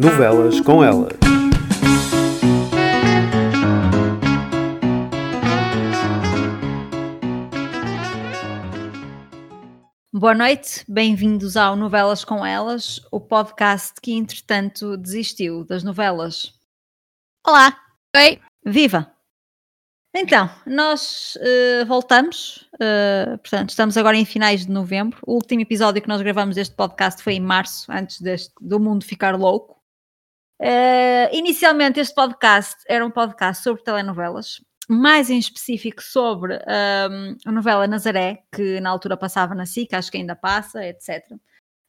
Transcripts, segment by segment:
Novelas com ela. Boa noite, bem-vindos ao Novelas com Elas, o podcast que entretanto desistiu das novelas. Olá! Oi! Viva! Então, nós uh, voltamos, uh, portanto, estamos agora em finais de novembro. O último episódio que nós gravamos deste podcast foi em março, antes deste, do mundo ficar louco. Uh, inicialmente, este podcast era um podcast sobre telenovelas, mais em específico sobre um, a novela Nazaré, que na altura passava na SIC, acho que ainda passa, etc.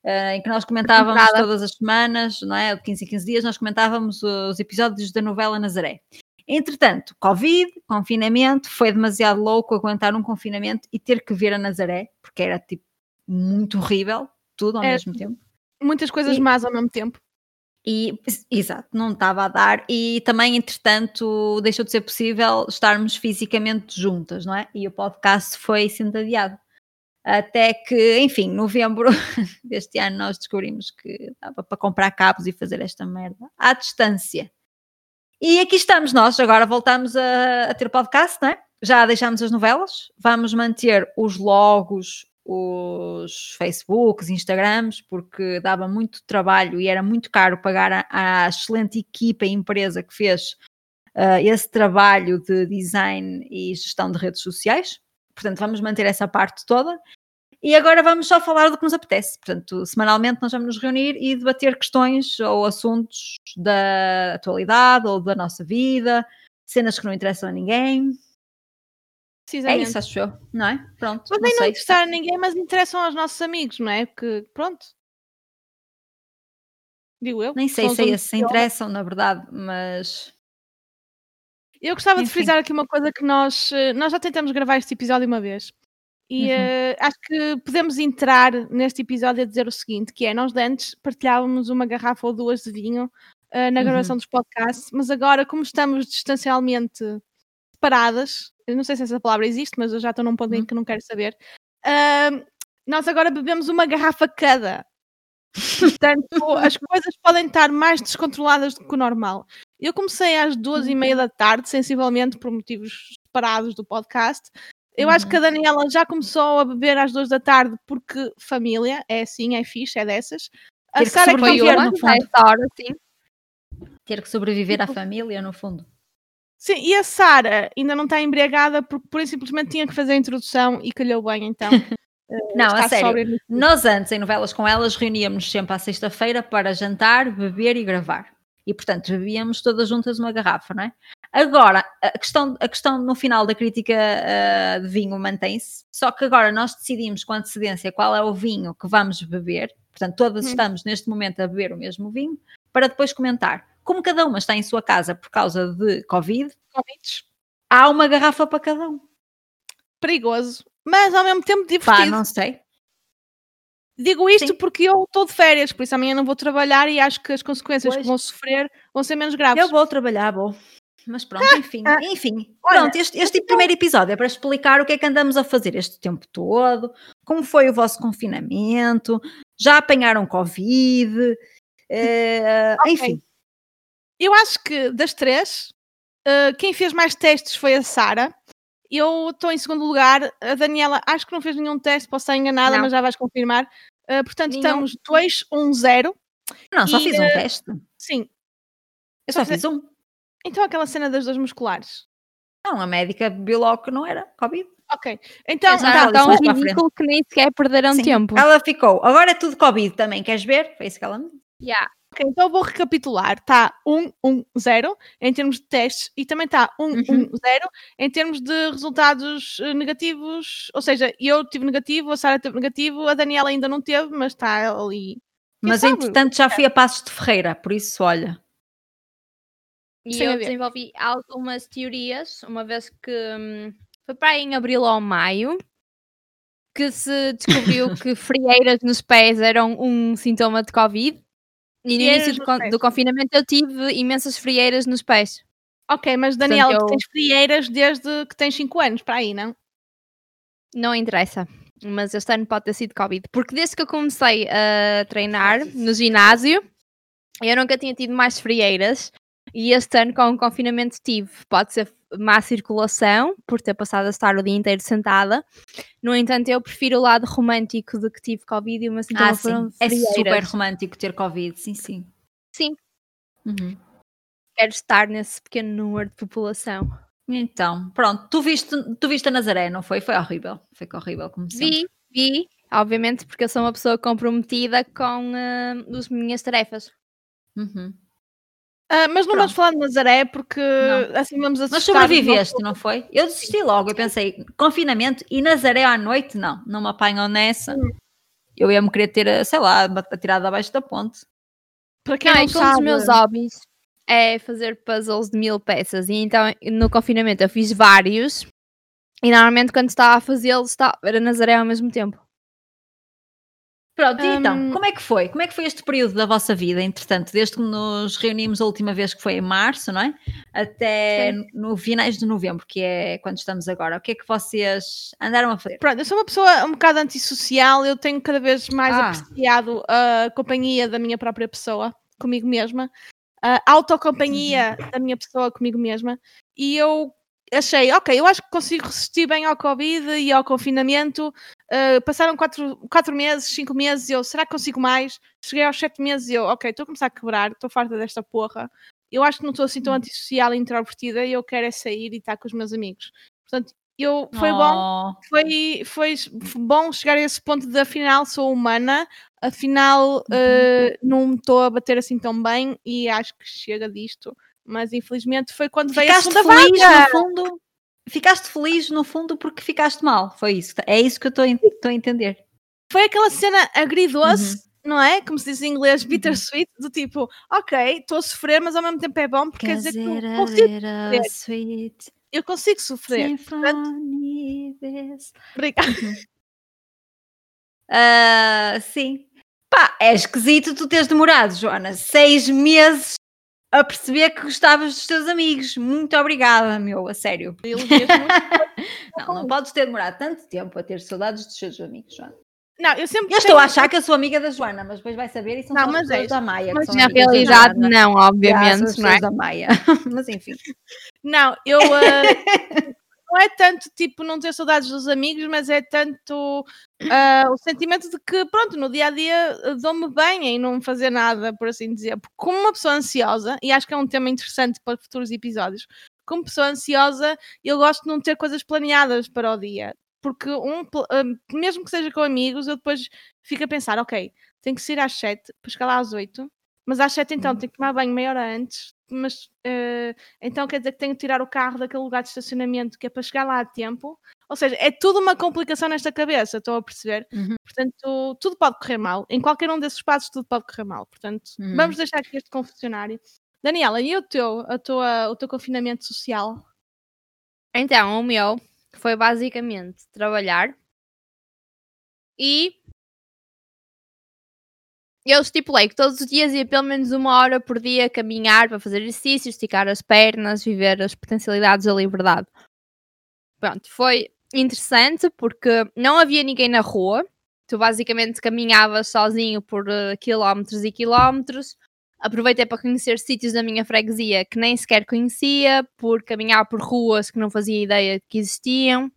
Uh, em que nós comentávamos Temporada. todas as semanas, não é? De 15 em 15 dias, nós comentávamos os episódios da novela Nazaré. Entretanto, Covid, confinamento, foi demasiado louco aguentar um confinamento e ter que ver a Nazaré, porque era tipo muito horrível, tudo ao Era mesmo tempo. Muitas coisas E- más ao mesmo tempo. E, exato, não estava a dar, e também, entretanto, deixou de ser possível estarmos fisicamente juntas, não é? E o podcast foi sendo adiado. Até que, enfim, novembro deste ano nós descobrimos que dava para comprar cabos e fazer esta merda à distância. E aqui estamos nós, agora voltamos a, a ter podcast, não é? Já deixámos as novelas, vamos manter os logos, os Facebooks, Instagrams, porque dava muito trabalho e era muito caro pagar à, excelente equipa e empresa que fez ah, esse trabalho de design e gestão de redes sociais. Portanto, vamos manter essa parte toda. E agora vamos só falar do que nos apetece. Portanto, semanalmente nós vamos nos reunir e debater questões ou assuntos da atualidade ou da nossa vida, cenas que não interessam a ninguém. É Precisamente. isso, acho eu, não é? Pronto. Nem não sei. interessar a ninguém, mas interessam aos nossos amigos, não é? Porque, pronto. Digo eu. Nem sei se é se interessam, na verdade, mas Eu gostava de Enfim. frisar aqui uma coisa que nós, eh, nós já tentamos gravar este episódio uma vez. E Uhum. eh, acho que podemos entrar neste episódio a dizer o seguinte, que é, nós de antes partilhávamos uma garrafa ou duas de vinho eh, na Uhum. gravação dos podcasts, mas agora, como estamos distancialmente separadas, eu não sei se essa palavra existe, mas eu já estou num ponto em Uhum. que não quero saber, ahm, nós agora bebemos uma garrafa cada. Portanto, as coisas podem estar mais descontroladas do que o normal. Eu comecei às duas e meia da tarde, sensivelmente por motivos separados do podcast. Eu acho que a Daniela já começou a beber às duas da tarde porque família, é assim, é fixe, é dessas. A Ter Sara que sobreviver, no fundo. essa hora, sim. ter que sobreviver à família, no fundo. Sim, e a Sara ainda não está embriagada porque por simplesmente tinha que fazer a introdução e calhou bem, então. eh, Não, a sério. Nós antes, em novelas com elas, reuníamos sempre à sexta-feira para jantar, beber e gravar. E, portanto, bebíamos todas juntas uma garrafa, não é? Agora, a questão, a questão no final da crítica ah, de vinho mantém-se, só que agora nós decidimos com antecedência qual é o vinho que vamos beber, portanto, todas Hum. estamos neste momento a beber o mesmo vinho, para depois comentar. Como cada uma está em sua casa por causa de Covid, Convites. há uma garrafa para cada um. Perigoso, mas ao mesmo tempo Pá, divertido. não sei. Digo isto Sim. porque eu estou de férias, por isso amanhã não vou trabalhar e acho que as consequências Pois. que vou sofrer vão ser menos graves. Eu vou trabalhar, vou. Mas pronto, enfim, ah, enfim. olha, Pronto, este, este primeiro episódio é para explicar o que é que andamos a fazer este tempo todo, como foi o vosso confinamento, já apanharam Covid, eh, Ok. enfim. Eu acho que das três, eh, quem fez mais testes foi a Sara. Eu estou em segundo lugar. A Daniela, acho que não fez nenhum teste, posso estar enganada, Não. mas já vais confirmar. Eh, portanto, Nenhum. estamos 2, 1, 0. Não, só E, fiz um eh, teste. Sim. Eu só só fiz um. Então aquela cena das duas musculares. Não, a médica viu logo que não era Covid. Ok. Então, Exato. tá, ela tão ridículo que nem sequer perderam Sim. tempo. Ela ficou. Agora é tudo Covid também, queres ver? Foi isso que ela me disse. Yeah. Ok, então eu vou recapitular. Está 1, 1, 0 em termos de testes e também está 1, 1, Uhum. 0 em termos de resultados eh, negativos. Ou seja, eu tive negativo, a Sara teve negativo, a Daniela ainda não teve, mas está ali. Quem Mas sabe? entretanto já fui a Passos de Ferreira, por isso, olha. E Sem eu haver. desenvolvi algumas teorias, uma vez que hum, foi para aí em abril ou maio que se descobriu que frieiras nos pés eram um sintoma de Covid. E no Frieiras início do, con- pés. do confinamento eu tive imensas frieiras nos pés. Ok, mas Daniela, eu- tu tens frieiras desde que tens 5 anos, para aí, não? Não interessa. Mas este ano pode ter sido Covid. Porque desde que eu comecei a treinar no ginásio, Eu nunca tinha tido mais frieiras e este ano com o confinamento tive. Pode ser má circulação, por ter passado a estar o dia inteiro sentada. No entanto, eu prefiro o lado romântico de que tive Covid e uma ah, sim. É super romântico ter Covid, sim, sim. Sim. Uhum. Quero estar nesse pequeno número de população. Então, pronto, tu viste, tu viste a Nazaré, não foi? Foi horrível. Foi horrível, como sempre. Vi, vi, obviamente, porque eu sou uma pessoa comprometida com uh, as minhas tarefas. Uhum. Uh, mas não Pronto. vamos falar de Nazaré porque não. assim vamos assistir. Mas sobreviveste, não foi? Eu desisti logo, eu pensei, confinamento e Nazaré à noite, não, não me apanham nessa. Hum. Eu ia-me querer ter, sei lá, atirado abaixo da ponte. Para quem não, não sabe... um dos meus hobbies é fazer puzzles de mil peças e então no confinamento eu fiz vários e normalmente quando estava a fazê-los era Nazaré ao mesmo tempo. Pronto, e então, um... como é que foi? Como é que foi este período da vossa vida, entretanto, desde que nos reunimos a última vez, que foi em março, não é? Até Sim. no finais de novembro, que é quando estamos agora. O que é que vocês andaram a fazer? Pronto, eu sou uma pessoa um bocado antissocial, eu tenho cada vez mais ah. apreciado a companhia da minha própria pessoa, comigo mesma, a autocompanhia uhum. da minha pessoa comigo mesma, e eu achei, ok, eu acho que consigo resistir bem ao Covid e ao confinamento. Uh, passaram quatro, quatro meses, cinco meses, e eu, será que consigo mais? Cheguei aos sete meses e eu, ok, estou a começar a quebrar, estou farta desta porra. Eu acho que não estou assim tão antissocial e introvertida e eu quero é sair e estar com os meus amigos. Portanto, eu, foi oh. bom, foi, foi bom chegar a esse ponto de afinal sou humana, afinal uh, não estou a bater assim tão bem e acho que chega disto mas infelizmente foi quando ficaste veio a segunda feliz, vaga. No fundo, ficaste feliz no fundo porque ficaste mal, foi isso. É isso que eu estou a entender. Foi aquela cena agridoce, uhum. não é? Como se diz em inglês, uhum. bittersweet, do tipo, ok, estou a sofrer, mas ao mesmo tempo é bom porque quer dizer que eu consigo sofrer. Eu consigo sofrer. Obrigada. Uh, sim. Pá, é esquisito tu teres demorado, Joana, seis meses a perceber que gostavas dos teus amigos. Muito obrigada, meu, a sério. não, não podes ter demorado tanto tempo a ter saudades dos teus amigos, Joana. Não, eu sempre. Eu estou a achar que eu sou amiga da Joana, mas depois vai saber e são não, mas é da Maia. Mas na realidade, não, obviamente, não é? da Maia. mas enfim. Não, eu. Uh, não é tanto tipo não ter saudades dos amigos, mas é tanto uh, o sentimento de que, pronto, no dia a dia ah, dou-me bem em não fazer nada, por assim dizer. Porque como uma pessoa ansiosa, e acho que é um tema interessante para futuros episódios, como pessoa ansiosa, eu gosto de não ter coisas planeadas para o dia. Porque, um, uh, mesmo que seja com amigos, eu depois fico a pensar, ok, tenho que sair às 7 para chegar lá às 8, mas às 7 então uhum. tenho que tomar banho meia hora antes, mas uh, então quer dizer que tenho que tirar o carro daquele lugar de estacionamento que é para chegar lá a tempo. Ou seja, é tudo uma complicação nesta cabeça, estou a perceber. Uhum. Portanto, tudo pode correr mal. Em qualquer um desses passos, tudo pode correr mal. Portanto, uhum. vamos deixar aqui este confessionário. Daniela, e o teu, a tua, o teu confinamento social? Então, o meu foi basicamente trabalhar e eu estipulei que todos os dias ia pelo menos uma hora por dia caminhar para fazer exercício, esticar as pernas, viver as potencialidades da liberdade. Pronto, foi interessante porque não havia ninguém na rua. Tu basicamente caminhavas sozinho por uh, quilómetros e quilómetros. Aproveitei para conhecer sítios da minha freguesia que nem sequer conhecia, por caminhar por ruas que não fazia ideia que existiam.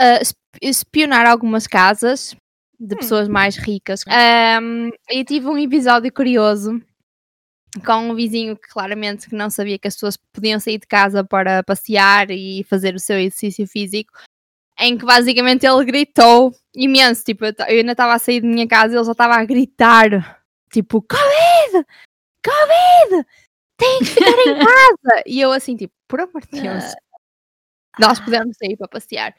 Uh, espionar algumas casas, de hum. pessoas mais ricas. Um, e tive um episódio curioso com um vizinho que claramente que não sabia que as pessoas podiam sair de casa para passear e fazer o seu exercício físico, em que basicamente ele gritou imenso, tipo, eu, ainda estava a sair de minha casa e ele já estava a gritar, tipo, Covid! Covid! Tem que ficar em casa! e eu assim, tipo, por amor de Deus, ah. nós podemos sair para passear.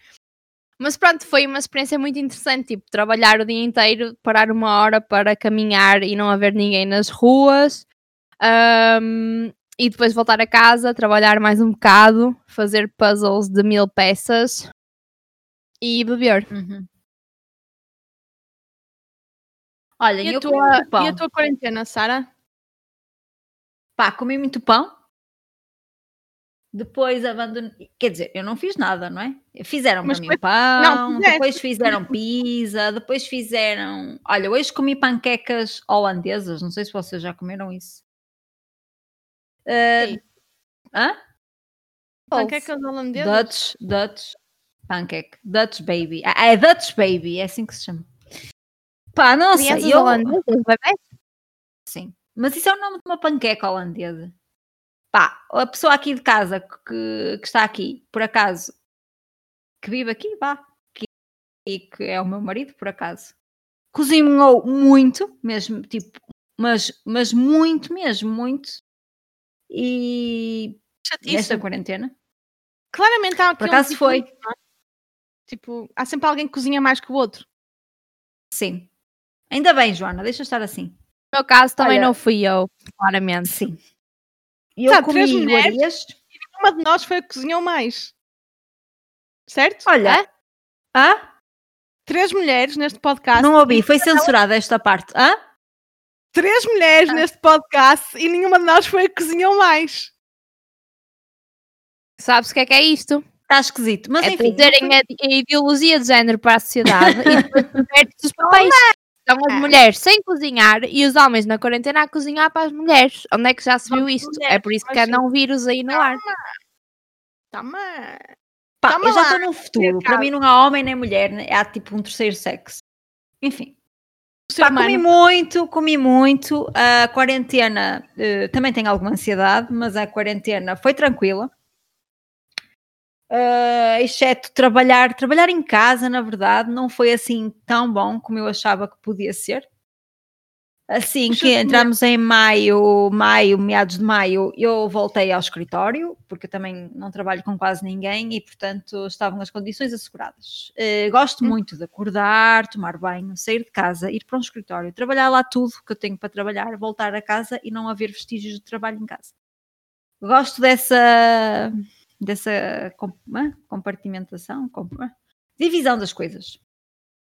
Mas pronto, foi uma experiência muito interessante, tipo, trabalhar o dia inteiro, parar uma hora para caminhar e não haver ninguém nas ruas. Um, e depois voltar a casa, trabalhar mais um bocado, fazer puzzles de mil peças e beber. Uhum. Olha, e eu tua. E a tua quarentena, Sara? Pá, comi muito pão. Depois abandonei. Quer dizer, eu não fiz nada, não é? Fizeram para mim pão, não, depois fizeram pizza, depois fizeram. Olha, hoje comi panquecas holandesas, não sei se vocês já comeram isso. Sim. hã? Panquecas holandesas. Dutch, Dutch pancake, Dutch baby. Ah, é Dutch baby, é assim que se chama. Pá, não Crianças sei, eu, holandesas, bebés? Sim. Mas isso é o nome de uma panqueca holandesa. Pá, a pessoa aqui de casa que, que está aqui, por acaso, que vive aqui, vá, que, e que é o meu marido, por acaso, cozinhou muito, mesmo, tipo, mas, mas muito mesmo, muito. E Chatice. nesta quarentena, Claramente há aqui por um acaso tipo- foi, Tipo, há sempre alguém que cozinha mais que o outro. sim. Ainda bem, Joana, deixa estar assim. No meu caso também Olha- não fui eu, claramente. Sim. E eu Sabe, três comi mulheres- iguarias. Uma de nós foi a que cozinhou mais. Certo? Olha, hã? Três mulheres neste podcast. Não ouvi, foi censurada esta parte. Hã? Três mulheres Ah. neste podcast e nenhuma de nós foi a que cozinhou mais. Sabes o que é que é isto? Está esquisito. Mas é enfim. trazerem a, a ideologia de género para a sociedade e depois os papéis. Estão as Ah. mulheres sem cozinhar e os homens na quarentena a cozinhar para as mulheres. Onde é que já se viu isto? mulheres, É por isso que mas andam vírus aí no ar. Toma. Pá, Toma eu já estou no futuro. Para mim não há homem nem mulher, né? há tipo um terceiro sexo. Enfim. Pá, comi muito, comi muito. A quarentena eh, também tenho alguma ansiedade, mas a quarentena foi tranquila. Eh, exceto trabalhar, trabalhar em casa, na verdade, não foi assim tão bom como eu achava que podia ser. Assim que entramos em maio, maio, meados de maio, eu voltei ao escritório, porque eu também não trabalho com quase ninguém e, portanto, estavam as condições asseguradas. Eh, gosto muito de acordar, tomar banho, sair de casa, ir para um escritório, trabalhar lá tudo que eu tenho para trabalhar, voltar a casa e não haver vestígios de trabalho em casa. Gosto dessa, dessa com- compartimentação, com- divisão das coisas.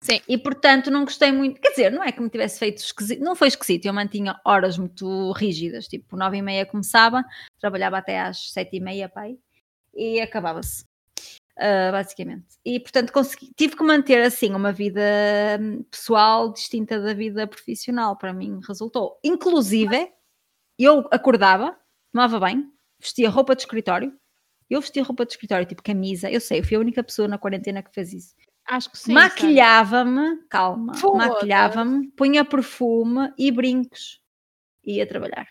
Sim. E portanto não gostei muito, quer dizer, não é que me tivesse feito esquisito, não foi esquisito, eu mantinha horas muito rígidas, tipo nove e meia começava, trabalhava até às sete e meia, pai, e acabava-se, ah, basicamente. E portanto consegui, tive que manter assim uma vida hum, pessoal distinta da vida profissional, para mim resultou. Inclusive, eu acordava, tomava banho, vestia roupa de escritório, eu vestia roupa de escritório, tipo camisa, eu sei, eu fui a única pessoa na quarentena que fez isso. Acho que sim. Maquilhava-me, calma, maquilhava-me, punha perfume e brincos e ia trabalhar.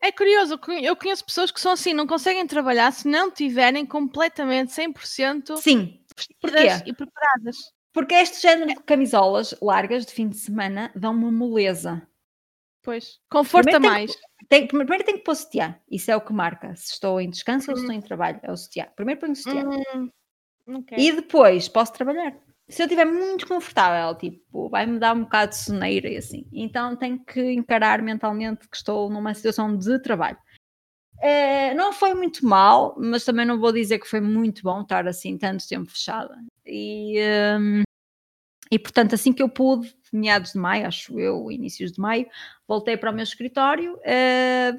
É curioso, eu conhe- eu conheço pessoas que são assim, não conseguem trabalhar se não tiverem completamente 100% Sim, vestidas e preparadas. porque este género de camisolas largas de fim de semana dão uma moleza. Pois. Conforto a Primeiro tem mais. Primeiro tenho que pôr sutiã, isso é o que marca se estou em descanso ou se Uhum. estou em trabalho, é o sutiã. Primeiro ponho o sutiã. Hum, ok. E depois posso trabalhar. Se eu estiver muito confortável, tipo, vai-me dar um bocado de soneira e assim. Então tenho que encarar mentalmente que estou numa situação de trabalho. Eh, não foi muito mal, mas também não vou dizer que foi muito bom estar assim tanto tempo fechada. E, hum, e portanto, assim que eu pude, meados de maio, acho eu, inícios de maio, voltei para o meu escritório. eh,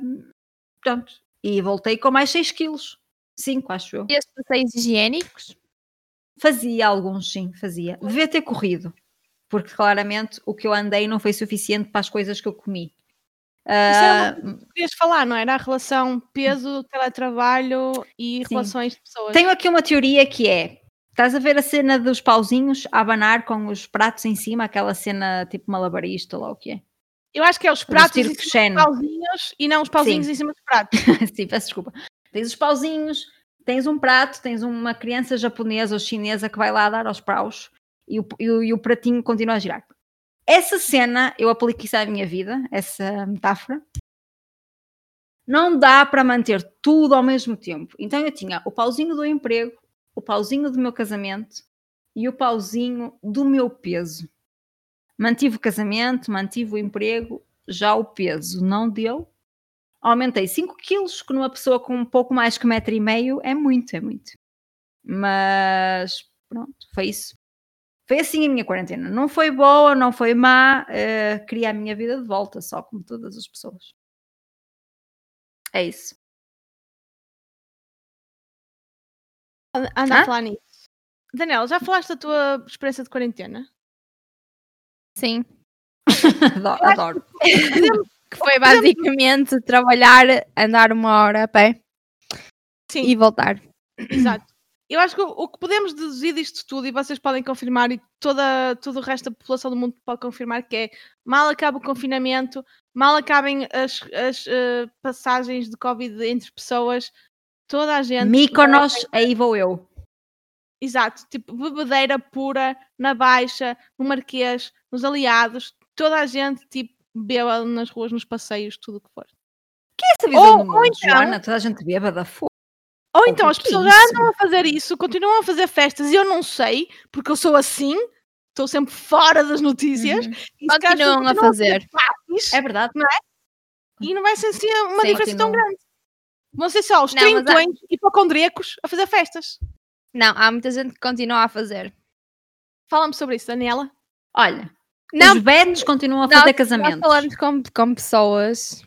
pronto. E voltei com mais 6 quilos. 5, acho eu. E esses passeios higiênicos? Fazia alguns, sim, fazia. Devia ter corrido, porque claramente o que eu andei não foi suficiente para as coisas que eu comi. Querias falar, não era? A relação peso, teletrabalho e Sim. relações de pessoas. tenho aqui uma teoria que é: estás a ver a cena dos pauzinhos a abanar com os pratos em cima, aquela cena tipo malabarista lá o que é? Eu acho que é os pratos em cima dos pauzinhos e não os pauzinhos Sim. em cima dos pratos. Sim, peço desculpa. Tens os pauzinhos, tens um prato, tens uma criança japonesa ou chinesa que vai lá dar aos paus e o, e o- e o pratinho continua a girar. Essa cena, eu aplico isso à minha vida, essa metáfora. Não dá para manter tudo ao mesmo tempo. Então eu tinha o pauzinho do emprego, o pauzinho do meu casamento e o pauzinho do meu peso. Mantive o casamento, mantive o emprego, já o peso não deu, aumentei 5 quilos, que numa pessoa com um pouco mais que um metro e meio é muito, é muito. Mas pronto, foi isso. Foi assim a minha quarentena. Não foi boa, não foi má, eh, queria a minha vida de volta, só como todas as pessoas. É isso. Anda Hã? a falar nisso. Daniela, já falaste da tua experiência de quarentena? Sim. adoro, adoro. Que foi basicamente trabalhar, andar uma hora a pé Sim, e voltar. exato. Eu acho que o, que podemos deduzir disto tudo, e vocês podem confirmar, e toda, todo o resto da população do mundo pode confirmar, que é mal acaba o confinamento, mal acabem as, as eh, passagens de Covid entre pessoas, toda a gente. Míconos, aí vou eu. Exato, tipo bebedeira pura, na Baixa, no Marquês, nos Aliados, toda a gente, tipo, bêbada nas ruas, nos passeios, tudo o que for. Essa visão Ou- do ou mundo, então- Joana, toda a gente bêbada. Ou então as que pessoas já andam a fazer isso, continuam a fazer festas e eu não sei, porque eu sou assim, estou sempre fora das notícias. Uhum. e pessoas Continuam a continuam fazer. parties, É verdade. E não vai ser assim uma Sim, diferença tão continuam. grande. Vão ser só os mas há- trintões hipocondríacos a fazer festas. Não, há muita gente que continua a fazer. Fala-me sobre isso, Daniela. Olha, Não, os betos continuam a Nós- fazer Nós casamentos. falamos com, com pessoas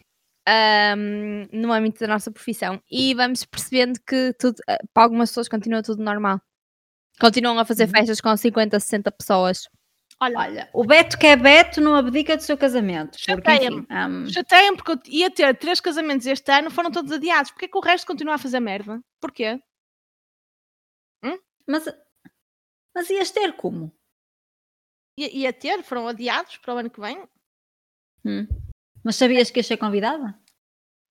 ahm, no âmbito da nossa profissão e vamos percebendo que tudo, ah, para algumas pessoas continua tudo normal. Continuam a fazer Uhum. festas com 50, 60 pessoas. Olha, Olha, o Beto que é Beto não abdica do seu casamento. Porque, Chateia-me. enfim, hum, chateiem porque eu ia ter três casamentos este ano, foram todos adiados. Porquê que o resto continua a fazer merda? Porquê? mas, mas ias ter como? Ia, ia ter, foram adiados para o ano que vem. Hum. Mas sabias que ia ser convidada?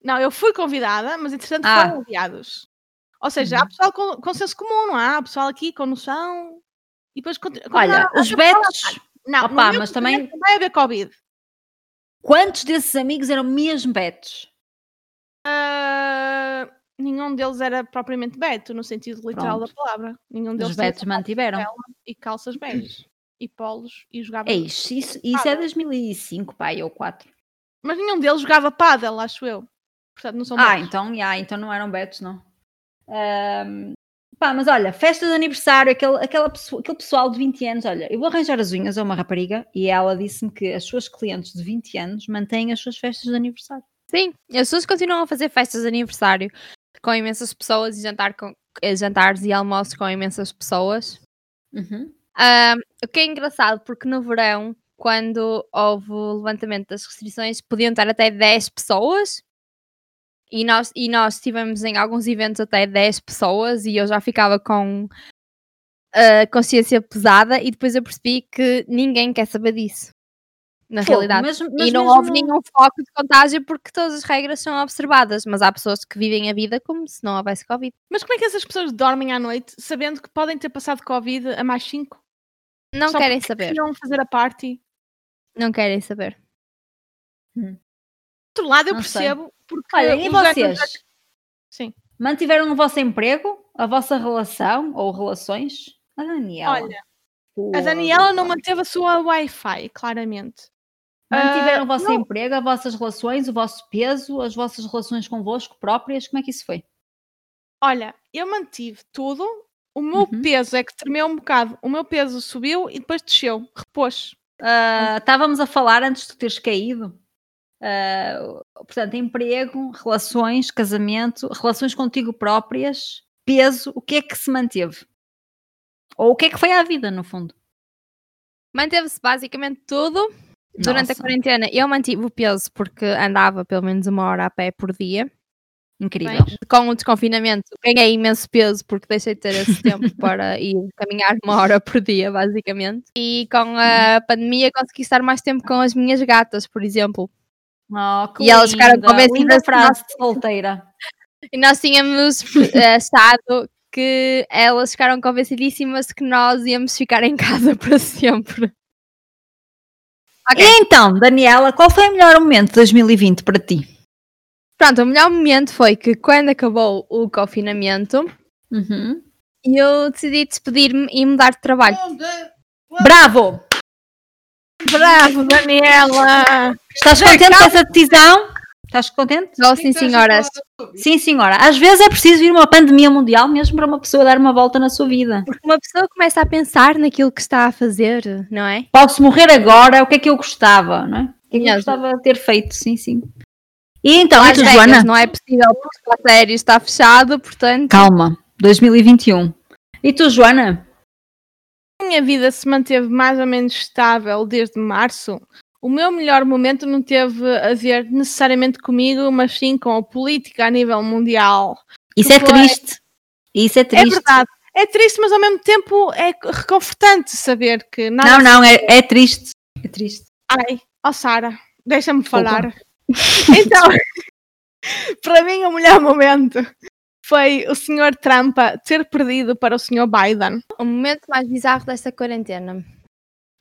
Não, eu fui convidada, mas entretanto Ah. foram adiados. Ou seja, há Uhum. pessoal com, com senso comum, não há? Há pessoal aqui com noção. E depois Olha, os Betos, Não, Opa, mas também- casamento vai haver Covid. quantos desses amigos eram mesmo Betos? Ah, nenhum deles era propriamente Beto, no sentido literal Pronto. da palavra. Nenhum deles Os Betos mantiveram. e calças beijas e polos e jogava. É isso, isso, isso é 2005, pai, ou 4. Mas nenhum deles jogava pádel, acho eu. Portanto, não são Ah, Betos. então, já, então não eram Betos, não. Ahm, pá, mas olha, festa de aniversário, aquele, aquela aquele pessoal de 20 anos, olha, eu vou arranjar as unhas a uma rapariga e ela disse-me que as suas clientes de 20 anos mantêm as suas festas de aniversário. Sim, as pessoas continuam a fazer festas de aniversário com imensas pessoas e jantar com, eh, jantares e almoços com imensas pessoas. Uhum. Ahm, o que é engraçado, porque no verão, quando houve o levantamento das restrições, podiam estar até 10 pessoas. E nós, e nós estivemos em alguns eventos até 10 pessoas e eu já ficava com a consciência pesada e depois eu percebi que ninguém quer saber disso. Na Fogo, realidade. mas- mas e não mesmo- houve nenhum foco de contágio porque todas as regras são observadas, mas há pessoas que vivem a vida como se não houvesse Covid. Mas como é que essas pessoas dormem à noite sabendo que podem ter passado Covid a mais 5? Não Só querem saber. Queriam fazer a party. Não querem saber. Do outro lado, eu Não sei. percebo. Porque Olha, e vocês? Sim. Mantiveram o vosso emprego, a vossa relação ou relações? A Daniela. Olha, a. Daniela não manteve a sua Wi-Fi, claramente. Mantiveram Ah, o vosso não. emprego, as vossas relações, o vosso peso, as vossas relações convosco próprias? Como é que isso foi? Olha, eu mantive tudo. O meu Uhum. peso é que tremeu um bocado. O meu peso subiu e depois desceu. Repôs. Ah, estávamos a falar antes de teres caído. Ah, portanto, emprego, relações, casamento, relações contigo próprias, peso, o que é que se manteve? Ou o que é que foi à vida, no fundo? Manteve-se basicamente tudo. Durante a quarentena eu mantive o peso porque andava pelo menos uma hora a pé por dia. incrível. Com o desconfinamento ganhei imenso peso porque deixei de ter esse tempo para ir caminhar uma hora por dia, basicamente. E com a pandemia consegui estar mais tempo com as minhas gatas, por exemplo. Oh, E elas ficaram convencidas linda que frase nós- de solteira. E nós tínhamos eh, achado que elas ficaram convencidíssimas que nós íamos ficar em casa para sempre. Ok. E então, Daniela, qual foi o melhor momento de 2020 para ti? Pronto, o melhor momento foi que quando acabou o confinamento, Uhum. eu decidi despedir-me e mudar de trabalho. Bravo! Bravo, Daniela! Estás contente com essa decisão? Estás contente? Oh, sim, senhoras. Sim, senhora. Às vezes é preciso vir uma pandemia mundial mesmo para uma pessoa dar uma volta na sua vida. Porque uma pessoa começa a pensar naquilo que está a fazer, não é? Posso morrer agora, o que é que eu gostava, não é? O que é que eu gostava de ter feito, sim, sim. E então, e Las tu, Vegas Joana? não é possível porque a série está fechado, portanto. Calma, 2021. E tu, Joana? A minha vida se manteve mais ou menos estável desde março. O meu melhor momento não teve a ver necessariamente comigo, mas sim com a política a nível mundial. Isso é foi- triste. Isso é É triste. verdade. É triste, mas ao mesmo tempo é reconfortante saber que nada. não, não, é, é triste. É triste. Ai, ó Sara, deixa-me falar. Então, para mim o melhor momento foi o Sr. Trump ter perdido para o Sr. Biden. O momento mais bizarro desta quarentena.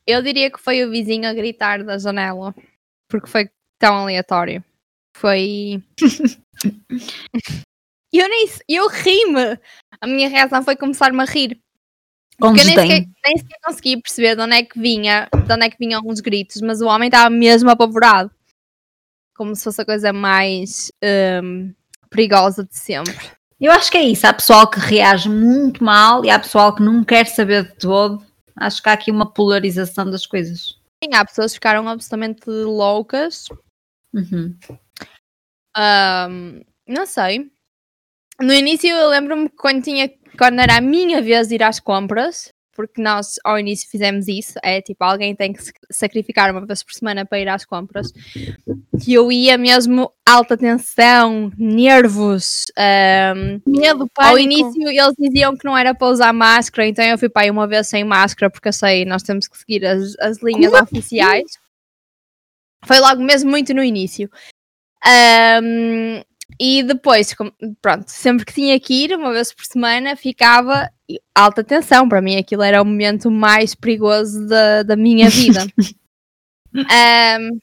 Eu diria que foi o vizinho a gritar da janela. Porque foi tão aleatório. Foi. eu nem. Eu ri-me. A minha reação foi começar-me a rir. Porque eu nem sequer, desdém. nem sequer consegui perceber de onde é que vinha, de onde é que vinham os gritos, mas o homem estava mesmo apavorado. Como se fosse a coisa mais hum, perigosa de sempre. Eu acho que é isso. Há pessoal que reage muito mal e há pessoal que não quer saber de todo. Acho que há aqui uma polarização das coisas. Sim, há pessoas que ficaram absolutamente loucas. Uhum. Ahm, não sei. No início eu lembro-me quando, tinha, quando era a minha vez de ir às compras, porque nós ao início fizemos isso, é tipo, alguém tem que sacrificar uma vez por semana para ir às compras. E eu ia mesmo alta tensão, nervos. ahm, Medo, pânico. ao início eles diziam que não era para usar máscara, então eu fui para aí uma vez sem máscara, porque eu sei, nós temos que seguir as, as linhas oficiais. Foi logo mesmo muito no início. Ahm, e depois, pronto, sempre que tinha que ir, uma vez por semana, ficava alta tensão. Para mim, aquilo era o momento mais perigoso da, da minha vida. Ahm,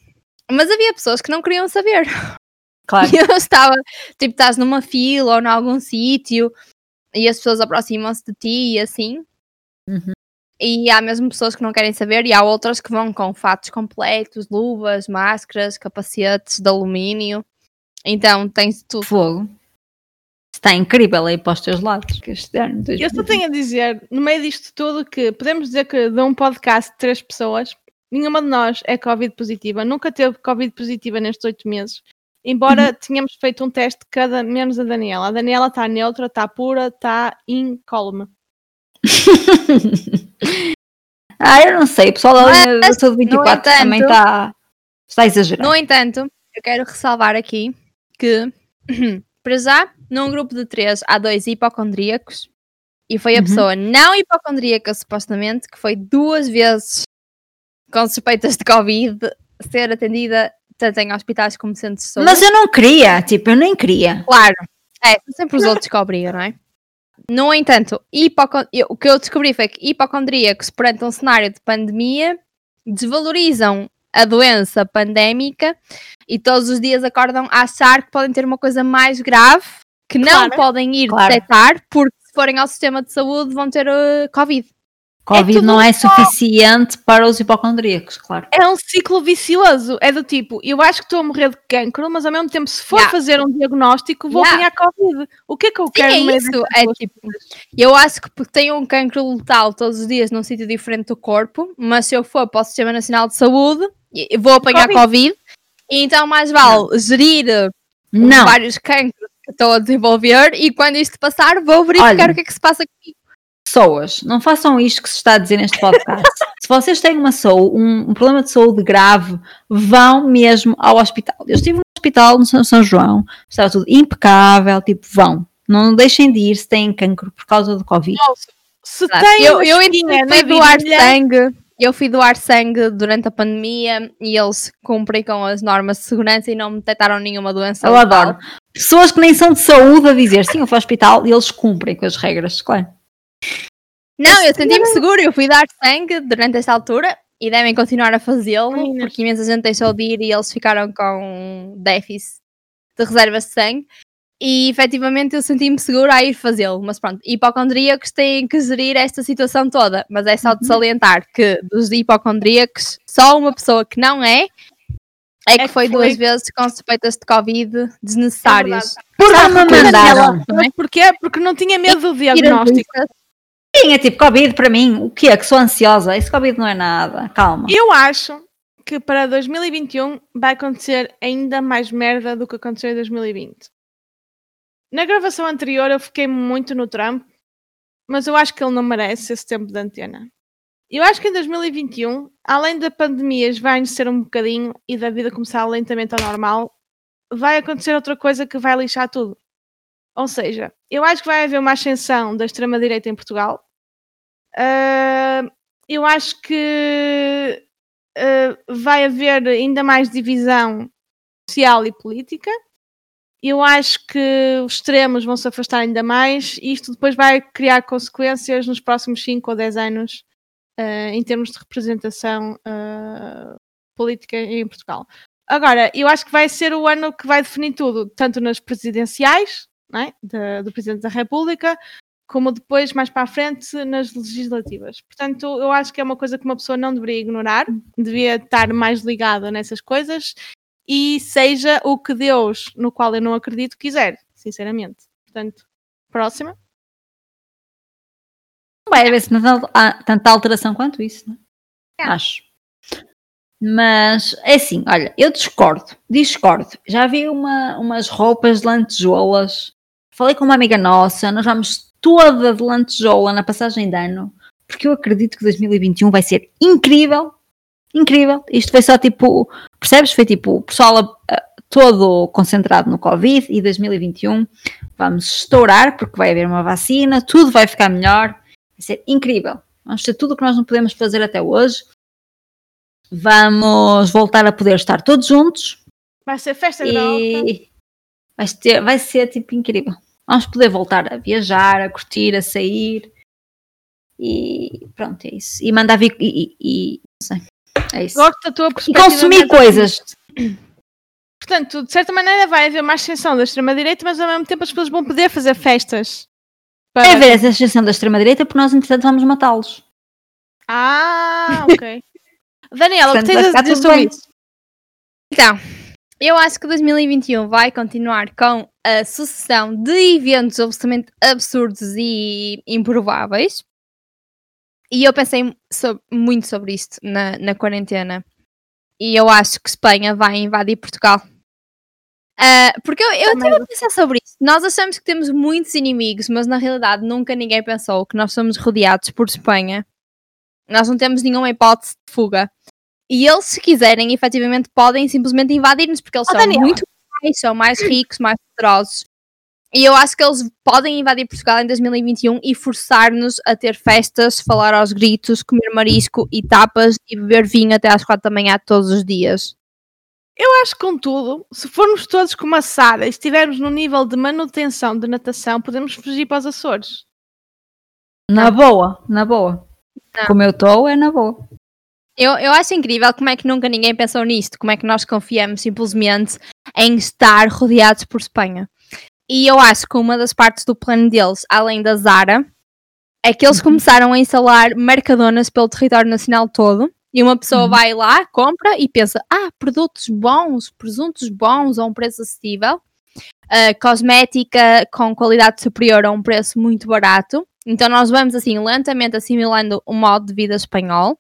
mas havia pessoas que não queriam saber. Claro. E eu estava, tipo, estás numa fila ou em algum sítio e as pessoas aproximam-se de ti e assim. Uhum. E há mesmo pessoas que não querem saber e há outras que vão com fatos completos, luvas, máscaras, capacetes de alumínio. Então tens tudo. Fogo. Está incrível aí para os teus lados. que este ano, Eu só tenho a dizer, no meio disto tudo, que podemos dizer que de um podcast de três pessoas, nenhuma de nós é Covid positiva, nunca teve Covid positiva nestes oito meses. Embora tenhamos feito um teste cada, menos a Daniela. A Daniela está neutra, está pura, está incólume. ah, eu não sei. O pessoal da linha da saúde 24 entanto- também está, está exagerado. No entanto, eu quero ressalvar aqui que, para já, num grupo de três há dois hipocondríacos e foi a Uhum. pessoa não hipocondríaca, supostamente, que foi duas vezes com suspeitas de Covid ser atendida tanto em hospitais como centros de saúde. Mas eu não queria. Tipo, eu nem queria. Claro, é, sempre os outros que obrigam, não é? No entanto, hipocon- eu- o que eu descobri foi que hipocondríacos, perante um cenário de pandemia, desvalorizam a doença pandémica e todos os dias acordam a achar que podem ter uma coisa mais grave que não Claro. podem ir Claro. detectar porque se forem ao sistema de saúde vão ter uh, Covid. Covid tudo não é suficiente para os hipocondríacos, claro. É um ciclo vicioso. É do tipo, eu acho que estou a morrer de cancro, mas ao mesmo tempo, se for Yeah. fazer um diagnóstico, vou Yeah. apanhar Covid. O que é que eu Sim, quero é isso. É tipo, eu acho que porque tenho um cancro letal todos os dias num sítio diferente do corpo, mas se eu for para o Sistema Nacional de Saúde, vou apanhar Covid. Covid, e então mais vale gerir uh, os Não. vários cancros estou a desenvolver e quando isto passar vou verificar Olha. o que é que se passa comigo. Pessoas, não façam isto que se está a dizer neste podcast. se vocês têm uma saúde, um, um problema de saúde grave, vão mesmo ao hospital. Eu estive no hospital no São, São João, estava tudo impecável, tipo, vão. Não deixem de ir se têm cancro por causa do Covid. Se Claro. tem eu eu espinha fui doar sangue. Eu fui doar sangue durante a pandemia e eles cumprem com as normas de segurança e não me detectaram nenhuma doença. Eu adoro. Pessoas que nem são de saúde a dizer sim, eu fui ao hospital e eles cumprem com as regras, claro. Não, eu senti-me seguro, eu fui dar sangue durante esta altura e devem continuar a fazê-lo, porque imensa gente deixou de ir e eles ficaram com déficit de reservas de sangue. E efetivamente eu senti-me seguro a ir fazê-lo, mas pronto, hipocondríacos têm que gerir esta situação toda, mas é só de salientar que dos hipocondríacos, só uma pessoa que não é, é que que foi foi. duas vezes com suspeitas de Covid desnecessárias. Porque Sabe não me mandaram. Daniela? Sabe Porquê? Porque não tinha medo do diagnóstico. Sim, é tipo, Covid para mim, o que é? Que sou ansiosa? Esse Covid não é nada, calma. Eu acho que para 2021 vai acontecer ainda mais merda do que aconteceu em 2020. Na gravação anterior eu fiquei muito no Trump, mas eu acho que ele não merece esse tempo de antena. Eu acho que em 2021, além da pandemia ser um bocadinho e da vida começar lentamente ao normal, vai acontecer outra coisa que vai lixar tudo. Ou seja, eu acho que vai haver uma ascensão da extrema-direita em Portugal. Uh, eu acho que uh, vai haver ainda mais divisão social e política. Eu acho que os extremos vão se afastar ainda mais e isto depois vai criar consequências nos próximos 5 ou 10 anos uh, em termos de representação uh, política em Portugal. Agora, eu acho que vai ser o ano que vai definir tudo, tanto nas presidenciais, é? de, do Presidente da República, como depois, mais para a frente, nas legislativas. Portanto, eu acho que é uma coisa que uma pessoa não deveria ignorar, devia estar mais ligada nessas coisas e seja o que Deus, no qual eu não acredito, quiser, sinceramente. Portanto, próxima vai haver tanta, ah, tanta alteração quanto isso, não é? Acho. Mas é assim, olha, eu discordo, discordo. Já vi uma, umas roupas de lantejoulas. Falei com uma amiga nossa, nós vamos toda de lantejoula na passagem de ano, porque eu acredito que 2021 vai ser incrível. Incrível. Isto foi só tipo, percebes? Foi tipo o pessoal todo concentrado no Covid e 2021 vamos estourar porque vai haver uma vacina, tudo vai ficar melhor Vai ser incrível. Vamos ter tudo o que nós não podemos fazer até hoje. Vamos voltar a poder estar todos juntos. Vai ser festa e vai vai ser tipo incrível. Vamos poder voltar a viajar, a curtir, a sair. E pronto, é isso. E mandar vir. E, e, e não sei. É isso. Gosto da tua E consumir coisas. Portanto, de certa maneira vai haver uma ascensão da extrema-direita, mas ao mesmo tempo as pessoas vão poder fazer festas. Para... É ver essa exceção da extrema-direita porque nós, entretanto, vamos matá-los. Ah, ok. Daniela, o que tens a dizer sobre isso? Então, eu acho que 2021 vai continuar com a sucessão de eventos absolutamente absurdos e improváveis. E eu pensei sobre, muito sobre isto na, na quarentena. E eu acho que Espanha vai invadir Portugal. Uh, porque eu, eu estive a pensar sobre isso. Nós achamos que temos muitos inimigos, mas na realidade nunca ninguém pensou que nós somos rodeados por Espanha. Nós não temos nenhuma hipótese de fuga. E eles, se quiserem, efetivamente podem simplesmente invadir-nos, porque eles oh, são Daniela. muito mais, são mais ricos, mais poderosos. E eu acho que eles podem invadir Portugal em 2021 e forçar-nos a ter festas, falar aos gritos, comer marisco e tapas e beber vinho até às quatro da manhã todos os dias. Eu acho, contudo, se formos todos como a Sara e estivermos no nível de manutenção de natação, podemos fugir para os Açores. Na boa, na boa. Não. Como eu estou, é na boa. Eu, eu acho incrível como é que nunca ninguém pensou nisto, como é que nós confiamos simplesmente em estar rodeados por Espanha. E eu acho que uma das partes do plano deles, além da Zara, é que eles uhum. começaram a instalar mercadonas pelo território nacional todo e uma pessoa uhum. vai lá, compra e pensa: ah, produtos bons, presuntos bons a um preço acessível, uh, cosmética com qualidade superior a um preço muito barato. Então nós vamos assim lentamente assimilando o modo de vida espanhol.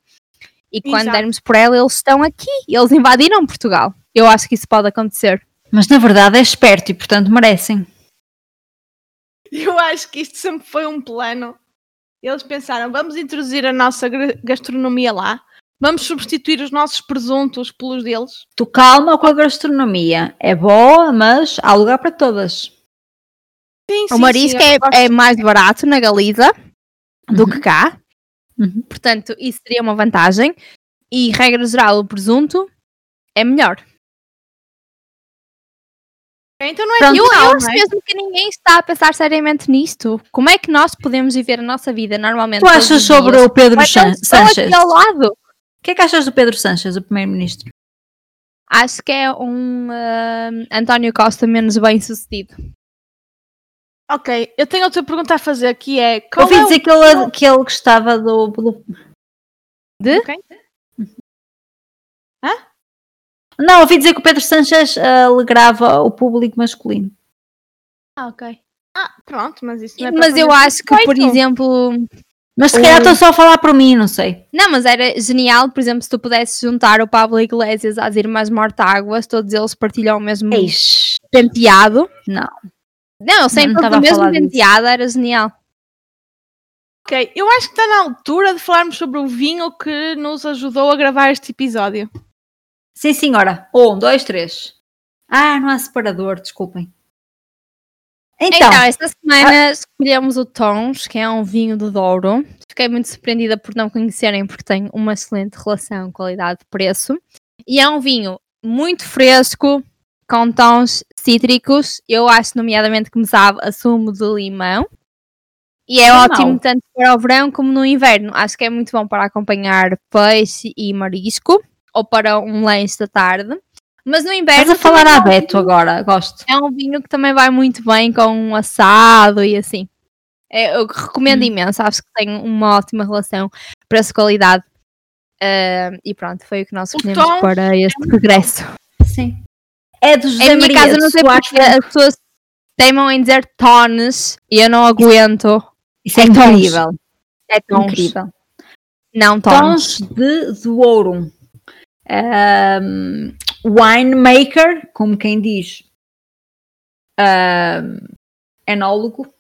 E quando Exato. dermos por ela, eles estão aqui, eles invadiram Portugal. Eu acho que isso pode acontecer. Mas na verdade é esperto e portanto merecem. Eu acho que isto sempre foi um plano. Eles pensaram, vamos introduzir a nossa gastronomia lá, Vamos substituir os nossos presuntos pelos deles? Tu calma com a gastronomia. É boa, mas há lugar para todas. Sim, sim, o marisco sim, é, é, mais barato na Galiza do uhum. que cá. Uhum. Portanto, isso seria uma vantagem. E, regra geral, o presunto é melhor. Então não é Pronto, eu, eu acho é? mesmo que ninguém está a pensar seriamente nisto. Como é que nós podemos viver a nossa vida normalmente? Tu achas sobre o Pedro Sanches? Aqui ao lado. O que é que achas do Pedro Sanches, o primeiro-ministro? Acho que é um uh, António Costa menos bem sucedido. Ok, eu tenho outra pergunta a fazer que é. Qual Ouvi é dizer o... que, ele, que ele gostava do. do... De? Okay. Não, ouvi dizer que o Pedro Sanches uh, alegrava o público masculino. Ah, ok. Ah, pronto, mas isso não é Mas eu acho que, por exemplo, mas se calhar estou só a falar por mim, não sei. Não, mas era genial, por exemplo, se tu pudesses juntar o Pablo Iglesias às Irmãs Mortáguas, todos eles partilham o mesmo Eish. penteado. Não. Não, sempre o mesmo penteado, era genial. Ok, eu acho que está na altura de falarmos sobre o vinho que nos ajudou a gravar este episódio. Sim, senhora. Um, dois, três. Ah, não há separador, desculpem. Então, Então, esta semana escolhemos o Tons, que é um vinho do Douro. Fiquei muito surpreendida por não conhecerem, porque tem uma excelente relação qualidade-preço. E é um vinho muito fresco, com tons cítricos. Eu acho, nomeadamente, que me sabe a sumo de limão. E é Não. ótimo tanto para o verão como no inverno. Acho que é muito bom para acompanhar peixe e marisco, ou para um lanche da tarde. Mas no inverno. estás a falar é um Beto agora, gosto. é um vinho que também vai muito bem com um assado e assim. É, eu recomendo Hum. imenso, acho que tem uma ótima relação preço-qualidade. Ah, e pronto, foi o que nós escolhemos para este muito regresso. Sim. É do José Em minha Maria casa não sei porque as pessoas teimam em dizer tones e eu não aguento. Isso é, É tons. incrível. É tons, Incrível. não Tons tones. de Douro. Um, winemaker, como quem diz, um, enólogo,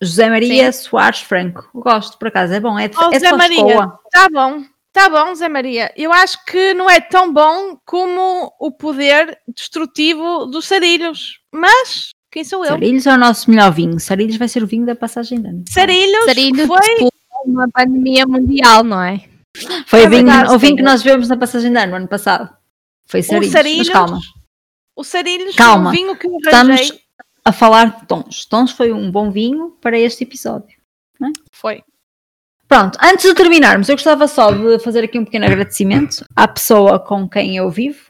José Maria Soares Franco. Gosto, por acaso, é bom. É de, Oh, é Zé Maria. Tá bom, tá bom, Zé Maria. Eu acho que não é tão bom como o poder destrutivo dos sarilhos. Mas, quem sou eu? Sarilhos é o nosso melhor vinho. Sarilhos vai ser o vinho da passagem de ano. Sarilhos, Sarilho foi... foi uma pandemia mundial, não é? Foi É o, vinho, o vinho que nós vemos na passagem de ano, no ano passado. Foi Sarilhos. Sarilhos, Mas calma, O Sarilhos Calma. foi um vinho que eu arranjei. estamos a falar de tons. Tons foi um bom vinho para este episódio. Foi. Pronto, antes de terminarmos, eu gostava só de fazer aqui um pequeno agradecimento à pessoa com quem eu vivo,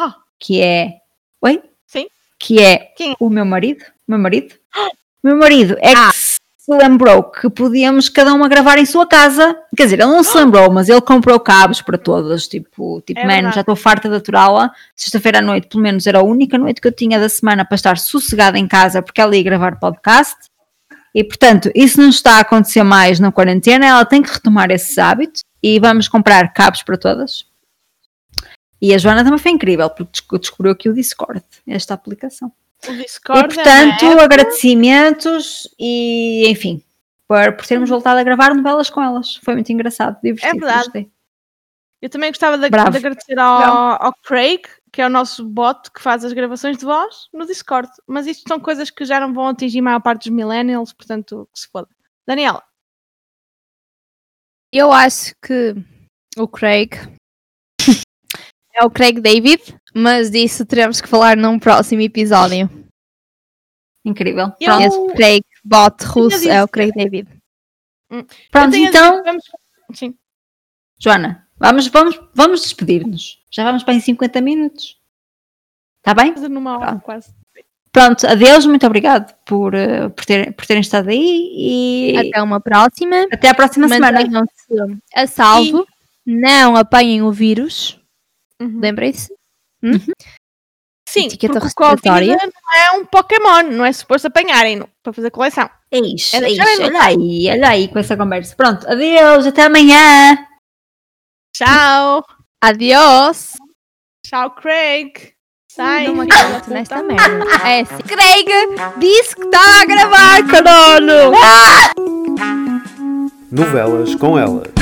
Ah. que é. Oi? Sim. Que é Quem? o meu marido. Meu marido? Meu marido é Ah. que se lembrou que podíamos cada uma gravar em sua casa. Quer dizer, ele não se lembrou, mas ele comprou cabos para todas. Tipo, tipo É já estou farta de aturá-la. Sexta-feira à noite, pelo menos, era a única noite que eu tinha da semana para estar sossegada em casa, porque ela ia gravar podcast. E portanto, isso não está a acontecer mais na quarentena, ela tem que retomar esses hábitos e vamos comprar cabos para todas. E a Joana também foi incrível, porque desco- descobriu aqui o Discord, esta aplicação. Discord e portanto, é uma app. agradecimentos e enfim, por, por termos voltado a gravar novelas com elas. Foi muito engraçado, divertido. É verdade. gostei. Eu também gostava de, de agradecer ao, ao Craig, que é o nosso bot que faz as gravações de voz no Discord. Mas isto são coisas que já não vão atingir a maior parte dos millennials, portanto, que se foda. Daniela, Eu acho que o Craig é o Craig David, mas disso teremos que falar num próximo episódio. Incrível. Eu- Pronto, Esse Craig bot russo é o Craig David. eu pronto então, vamos- Sim. Joana, vamos, vamos, vamos despedir-nos. Já vamos para em 50 minutos. Está bem? numa hora Pronto. quase. Pronto, adeus, muito obrigado por, eh, por, ter, por terem estado aí e até, Até uma próxima. a próxima semana. A salvo. Não apanhem o vírus. Uhum. Lembrem-se. Sim, Etiqueta porque o Covid respiratória. não é um Pokémon, não é suposto apanharem para fazer coleção. Eixe, É eixe, deixarem olha aí, olha aí com essa conversa. Pronto, adeus, até amanhã. Tchau! Adiós. Tchau, Craig! Sai! Não acredito nesta merda. É. Craig disse que está a gravar, caralho. Novelas com elas.